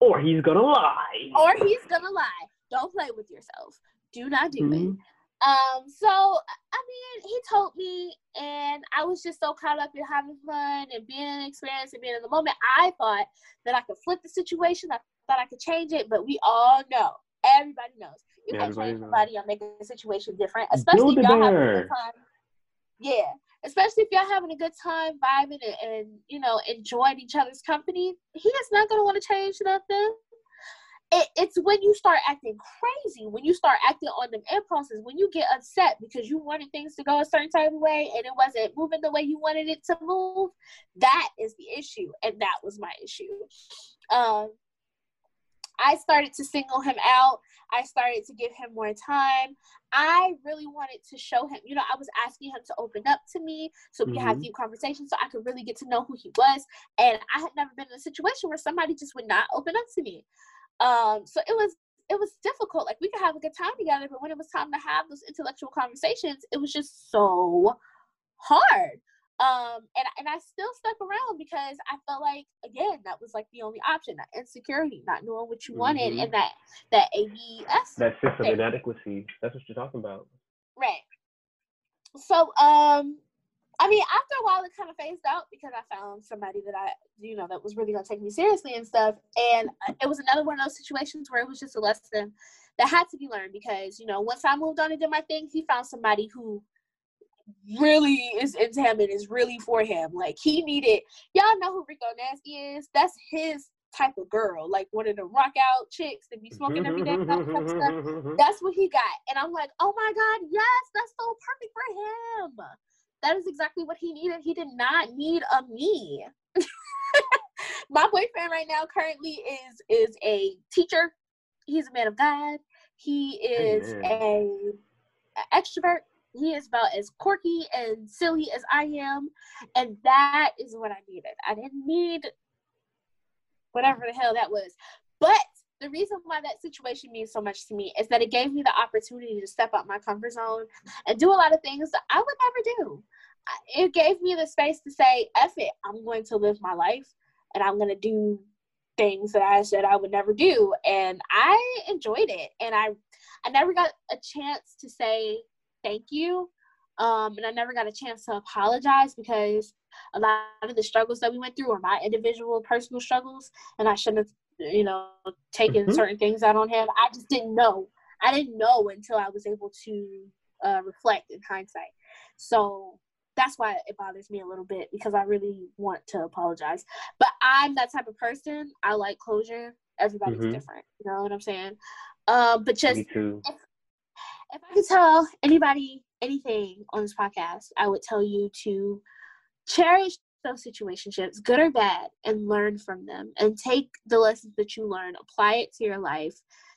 Or he's gonna lie. Or he's gonna lie. Don't play with yourself. Do not do mm-hmm. it. Um, so I mean, he told me, and I was just so caught up in having fun and being an experience and being in the moment. I thought that I could flip the situation. I thought I could change it, but we all know, everybody knows, you yeah, can't change somebody or make a situation different, especially if y'all having a good time. Yeah, especially if y'all having a good time vibing and, and you know enjoying each other's company. He is not gonna want to change nothing it, it's when you start acting crazy, when you start acting on them impulses, when you get upset because you wanted things to go a certain type of way and it wasn't moving the way you wanted it to move, that is the issue. And that was my issue. Um, I started to single him out. I started to give him more time. I really wanted to show him, you know, I was asking him to open up to me so we mm-hmm. could have deep conversations so I could really get to know who he was. And I had never been in a situation where somebody just would not open up to me. Um, so it was it was difficult. Like we could have a good time together, but when it was time to have those intellectual conversations, it was just so hard. Um, and and I still stuck around because I felt like again that was like the only option. That insecurity, not knowing what you wanted, mm-hmm. and that that ABS. That sense of inadequacy. That's what you're talking about. Right. So um, I mean, after a while, it kind of phased out because I found somebody that I, you know, that was really gonna take me seriously and stuff. And uh, it was another one of those situations where it was just a lesson that had to be learned because, you know, once I moved on and did my thing, he found somebody who really is into him and is really for him. Like he needed, y'all know who Rico Nasty is. That's his type of girl, like one of the rock out chicks that be smoking every day. that type of stuff. Mm-hmm, mm-hmm, mm-hmm, that's what he got. And I'm like, oh my God, yes, that's so perfect for him. That is exactly what he needed. He did not need a me. my boyfriend right now currently is is a teacher. He's a man of God. He is a, a extrovert. He is about as quirky and silly as I am, and that is what I needed. I didn't need whatever the hell that was. But the reason why that situation means so much to me is that it gave me the opportunity to step out my comfort zone and do a lot of things that I would never do. It gave me the space to say, F it, I'm going to live my life and I'm going to do things that I said I would never do. And I enjoyed it. And I, I never got a chance to say thank you. Um, and I never got a chance to apologize because a lot of the struggles that we went through were my individual personal struggles, and I shouldn't have, you know, taken Mhm. certain things out on him. I just didn't know. I didn't know until I was able to uh, reflect in hindsight. So that's why it bothers me a little bit because I really want to apologize. But I'm that type of person. I like closure. Everybody's Mhm. different. You know what I'm saying? Um, but just too. if I could tell anybody anything on this podcast, I would tell you to cherish those situationships, good or bad, and learn from them and take the lessons that you learn, apply it to your life.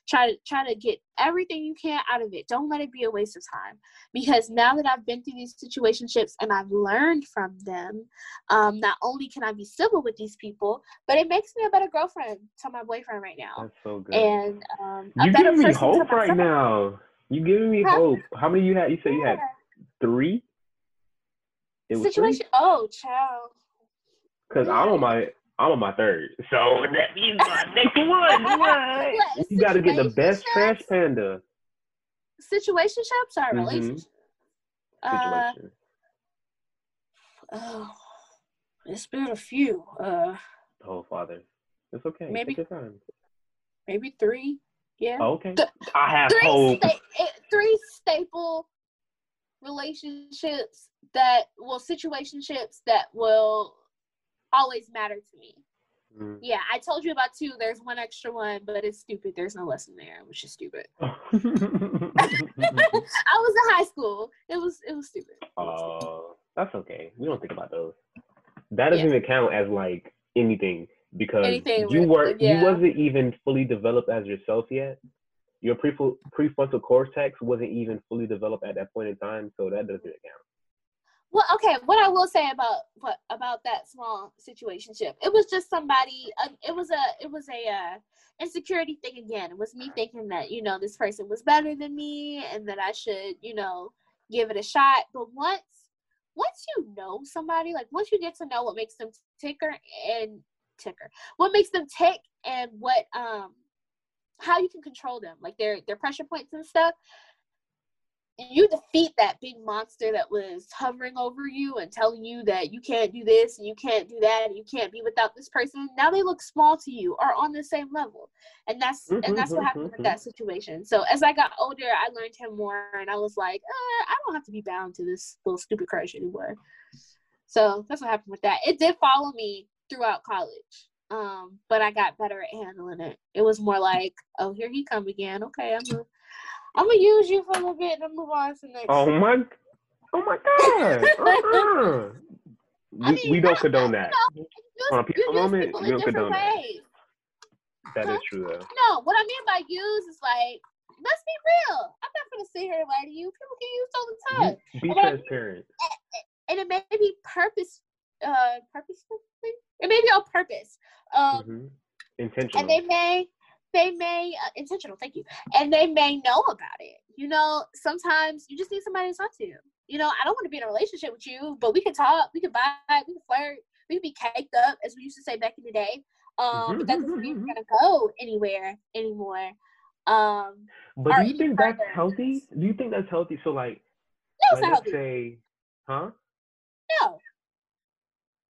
Try to try to get everything you can out of it. Don't let it be a waste of time. Because now that I've been through these situationships and I've learned from them, um, not only can I be civil with these people, but it makes me a better girlfriend to my boyfriend right now. That's so good. And um, you giving me hope right now. You giving me hope. How many you had? You said you had three. It was situation. Oh, child. Because I'm on my I'm on my third. So that means my next one. What? You got to get the best trash panda Situationships or Mhm. relationships? Uh, oh, it's been a few. Uh, oh, father, it's okay. maybe- Take your time. maybe three. Yeah. Oh, okay. Th- I have three, hope. sta- three staple relationships that well situationships that will always matter to me. Mm. Yeah, I told you about two. There's one extra one, but it's stupid. There's no lesson there, which is stupid. I was in high school. It was it was stupid. It was stupid. Oh, that's okay. We don't think about those. That doesn't Yeah. even count as like anything because Anything you re- were yeah. you wasn't even fully developed as yourself yet. Your prefrontal prefrontal cortex wasn't even fully developed at that point in time, so that doesn't count. Well, okay. What I will say about what about that small situationship, it was just somebody. Uh, it was a it was a uh, insecurity thing again. It was me thinking that you know this person was better than me and that I should you know give it a shot. But once once you know somebody, like once you get to know what makes them ticker and ticker, what makes them tick and what um how you can control them, like their their pressure points and stuff you defeat that big monster that was hovering over you and telling you that you can't do this and you can't do that and you can't be without this person now they look small to you or on the same level. And that's and that's what happened with that situation. So as i got older i learned him more and i was like uh, i don't have to be bound to this little stupid crush anymore. So that's what happened with that. It did follow me throughout college um but i got better at handling it. It was more like oh here he come again. Okay i'm gonna I'm gonna use you for a little bit and then move on to the next. Oh my, oh my God! Uh-uh. I we, mean, we don't condone that. On a moment, people you in don't condone that. ways. That is true though. No, what I mean by use is like, let's be real. I'm not gonna sit here and lie to you. People get used all the time, Be, be But I- transparent. and it may be purpose, uh, purposefully. It may be on purpose. Um, hmm Intentional. and they may they may uh, intentional thank you and they may know about it you know sometimes you just need somebody to talk to you know i don't want to be in a relationship with you but we can talk we can vibe we can flirt we can be caked up as we used to say back in the day um but that doesn't mean we're gonna go anywhere anymore um but do you think that's healthy? Do you think that's healthy? So like, no it's like not let's say, huh? no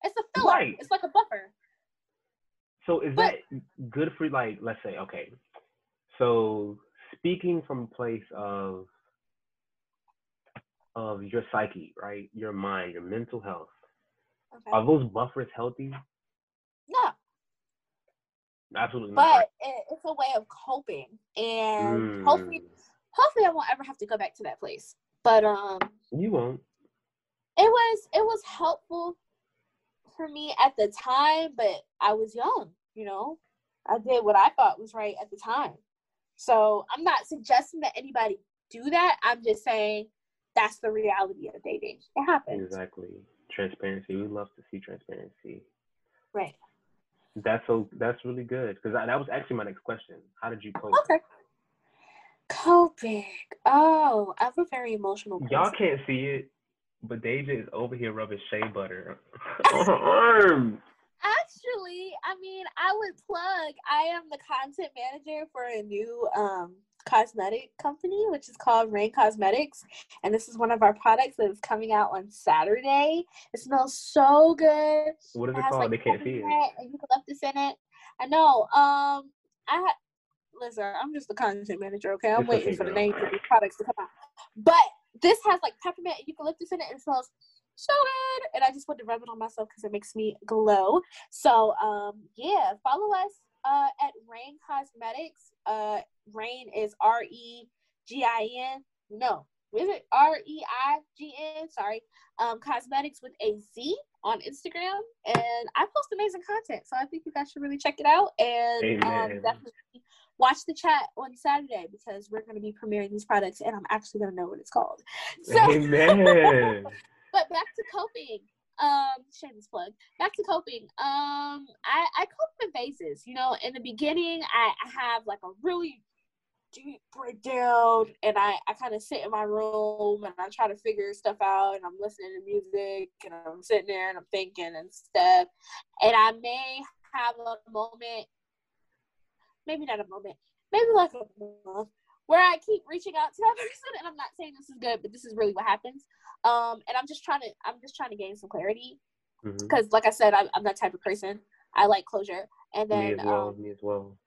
it's a filler Right. it's like a buffer So is But- that good for like, let's say, okay. So speaking from a place of of your psyche, right? Your mind, your mental health. okay Are those buffers healthy? no Absolutely. But it, it's a way of coping, and mm. hopefully, hopefully, I won't ever have to go back to that place. But um, you won't. It was it was helpful for me at the time, but I was young. You know, I did what I thought was right at the time. So I'm not suggesting that anybody do that. I'm just saying that's the reality of dating. It happens. Exactly. Transparency. We love to see transparency. Right. That's so. That's really good because that was actually my next question. How did you cope? Okay. Coping. Oh, I'm a very emotional. Person. Y'all can't see it, but Deja is over here rubbing shea butter on her arm. Actually, I mean, I would plug. I am the content manager for a new um cosmetic company, which is called Reign Cosmetics. And this is one of our products that is coming out on Saturday. It smells so good. What is it, it called? Like they can't see it. And eucalyptus in it. I know. Um, I ha- listen. I'm just the content manager. Okay, I'm it's waiting for the names of these products to come out. But this has like peppermint and eucalyptus in it, and smells so good. And I just want to rub it on myself because it makes me glow. So um, yeah, follow us uh, at Reign Cosmetics. Uh, Reign is R E G I N. No, is it R E I G N? Sorry. Um, cosmetics with a Z on Instagram, and I post amazing content, so I think you guys should really check it out and um, definitely watch the chat on Saturday because we're going to be premiering these products, and I'm actually going to know what it's called. So, Amen. but back to coping um shameless plug back to coping um i i cope in phases you know in the beginning i, I have like a really deep breakdown and i i kind of sit in my room and i try to figure stuff out and i'm listening to music and i'm sitting there and i'm thinking and stuff and i may have a moment maybe not a moment maybe like a month where I keep reaching out to that person and I'm not saying this is good, but this is really what happens. Um, and I'm just trying to I'm just trying to gain some clarity because, mm-hmm. like I said, I, am that type of person. I like closure, and then me as well. Um, me as well.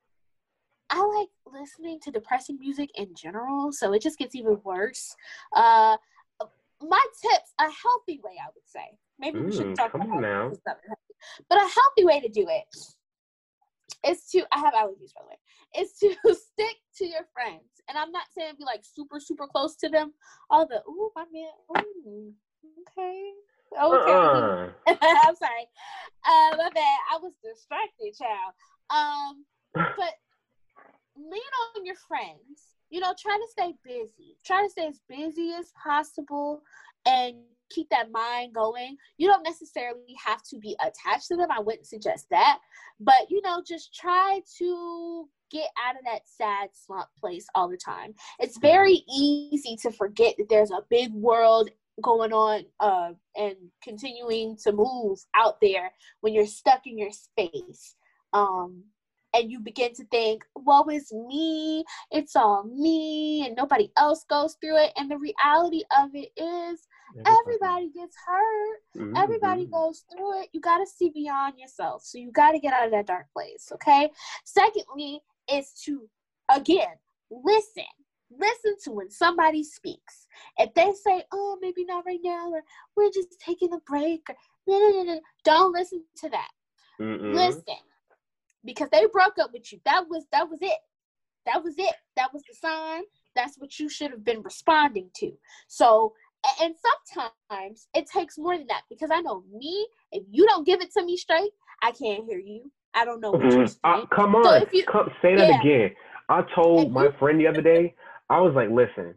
I like listening to depressing music in general, so it just gets even worse. Uh, my tips, a healthy way, I would say. Maybe mm, we should talk about now. But a healthy way to do it is to I have allergies by the way. Is to stick to your friends. And I'm not saying be like super, super close to them. All the ooh, my man, ooh, okay. Okay. Uh-uh. I'm sorry. Uh my bad. I was distracted, child. Um, but lean on your friends. You know, try to stay busy. Try to stay as busy as possible and keep that mind going. You don't necessarily have to be attached to them. I wouldn't suggest that. But, you know, just try to get out of that sad slump place all the time. It's very easy to forget that there's a big world going on uh, and continuing to move out there when you're stuck in your space. Um, and you begin to think, woe is me, it's all me, and nobody else goes through it. And the reality of it is, everybody, everybody gets hurt, mm-hmm. everybody goes through it. You got to see beyond yourself. So you got to get out of that dark place, okay? Secondly, is to, again, listen. Listen to when somebody speaks. If they say, oh, maybe not right now, or we're just taking a break, or, no, no, no, no. don't listen to that. Mm-mm. Listen because they broke up with you. That was that was it. That was it. That was the sign. That's what you should have been responding to. So, and sometimes it takes more than that because I know me. If you don't give it to me straight, I can't hear you. I don't know what mm-hmm. you're saying. Uh, come on, so you, come, say that yeah. again. I told if my you, friend the other day. I was like, listen,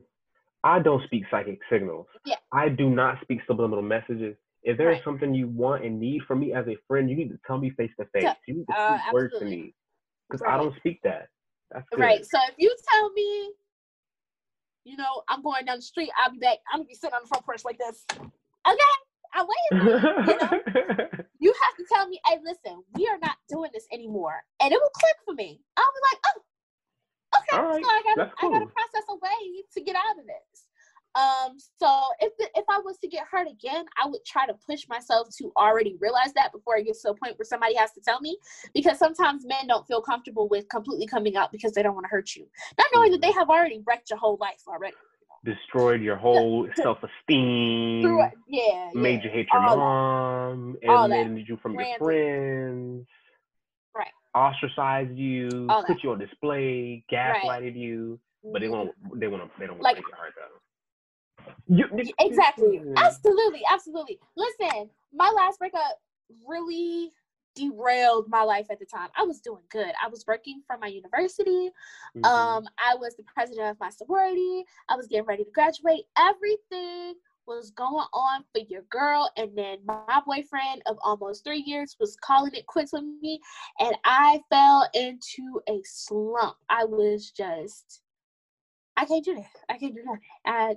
I don't speak psychic signals. Yeah. I do not speak subliminal messages. If there right. is something you want and need from me as a friend, you need to tell me face to face. You need to uh, speak words to me because right. I don't speak that. That's good. right. So if you tell me, you know, I'm going down the street, I'll be back. I'm gonna be sitting on the front porch like this. Okay, I'm waiting. You, know? you have to tell me, hey, listen, we are not doing this anymore, and it will click for me. I'll be like, oh, okay. Right. So I gotta, cool. I gotta process a way to get out of this. Um, so if if I was to get hurt again, I would try to push myself to already realize that before it gets to a point where somebody has to tell me. Because sometimes men don't feel comfortable with completely coming out because they don't want to hurt you, not knowing that they have already wrecked your whole life already. Destroyed your whole self esteem. Yeah, Made you hate your All mom. That. Alienated you from your friends. Right. ostracized you, All put that. you on display, gaslighted you, but they Mhm. won't. They want to. They don't want Like- to your heart though. You, Exactly. Absolutely. Absolutely. Listen, my last breakup really derailed my life at the time. I was doing good. I was working for my university. Mhm. Um, I was the president of my sorority. I was getting ready to graduate. Everything was going on for your girl. And then my boyfriend of almost three years was calling it quits with me. And I fell into a slump. I was just, I can't do that. I can't do that. I,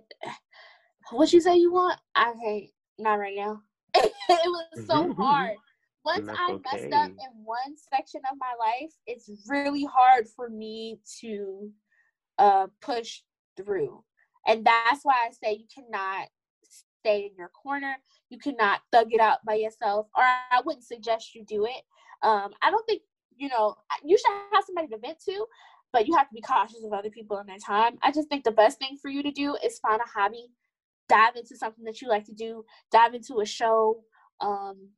what you say you want? I can't. Not right now. it was so hard. Once I messed up in one section of my life, it's really hard for me to uh push through. And that's why I say you cannot stay in your corner. You cannot thug it out by yourself. Or I wouldn't suggest you do it. Um, I don't think, you know, you should have somebody to vent to, but you have to be cautious of other people in their time. I just think the best thing for you to do is find a hobby, dive into something that you like to do, dive into a show, um,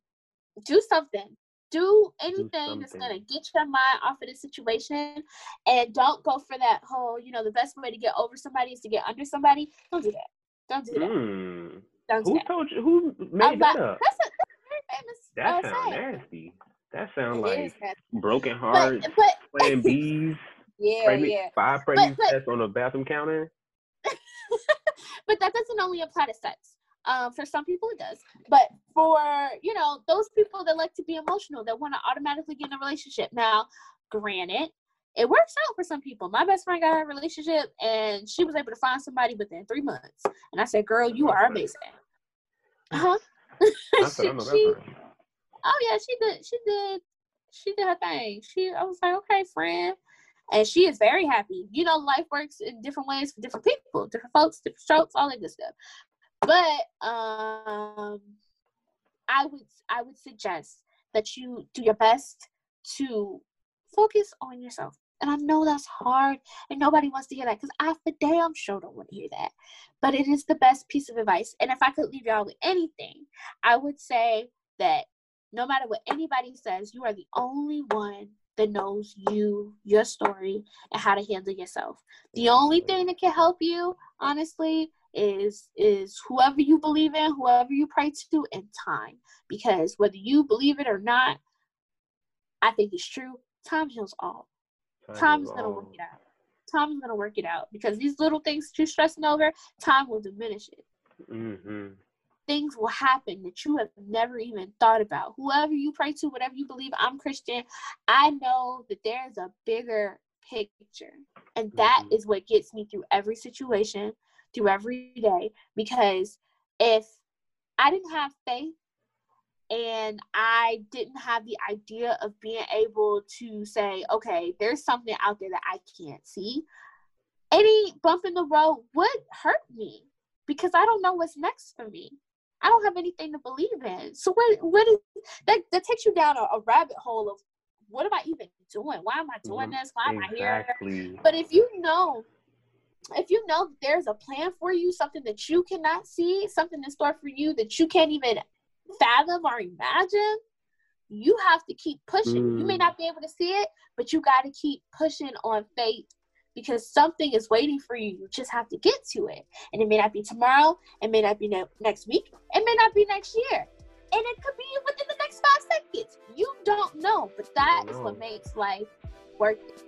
do something. Do anything that's gonna get your mind off of the situation, and don't go for that whole. You know, the best way to get over somebody is to get under somebody. Don't do that. Don't do that. Mm. Don't do Who that. told you? Who made not- that up? That's a, that's a very famous. That uh, sounds nasty. That sounds like broken But hearts, but playing bees, yeah pregnant, yeah. five pregnancy but- tests on a bathroom counter. but that doesn't only apply to sex. Um, for some people it does, but for you know those people that like to be emotional, that want to automatically get in a relationship. Now, granted, it works out for some people. My best friend got a relationship, and she was able to find somebody within three months. And I said, "Girl, you are amazing." Uh huh. she, oh yeah, she did. She did. She did her thing. She. I was like, okay, friend. And she is very happy. You know, life works in different ways for different people, different folks, different strokes, all that good stuff. But um, I would I would suggest that you do your best to focus on yourself. And I know that's hard, and nobody wants to hear that because I for damn sure don't want to hear that. But it is the best piece of advice. And if I could leave y'all with anything, I would say that no matter what anybody says, you are the only one that knows you, your story, and how to handle yourself. The only thing that can help you, honestly, is is whoever you believe in, whoever you pray to, and time. Because whether you believe it or not, I think it's true. Time heals all. Time is gonna work it out. Time is gonna work it out because these little things that you're stressing over, time will diminish it Mm-hmm. Things will happen that you have never even thought about. Whoever you pray to, whatever you believe, I'm Christian. I know that there's a bigger picture. And that Mhm. is what gets me through every situation, through every day. Because if I didn't have faith and I didn't have the idea of being able to say, okay, there's something out there that I can't see, any bump in the road would hurt me because I don't know what's next for me. I don't have anything to believe in. So what what is that that takes you down a, a rabbit hole of what am I even doing? Why am I doing this? Why am I here? But if you know if you know that there's a plan for you, something that you cannot see, something in store for you that you can't even fathom or imagine, you have to keep pushing. You may Mm. not be able to see it, but you got to keep pushing on faith because something is waiting for you. You just have to get to it. And it may not be tomorrow, it may not be ne- next week, it may not be next year. And it could be within the next five seconds. You don't know, but that is what makes life worth it.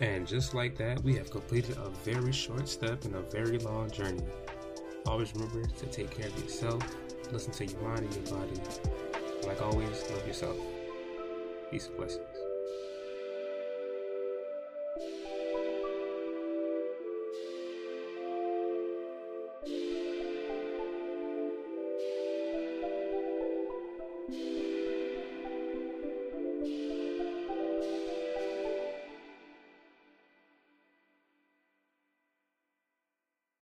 And just like that, we have completed a very short step in a very long journey. Always remember to take care of yourself, listen to your mind and your body. Like always, love yourself. Peace and blessings.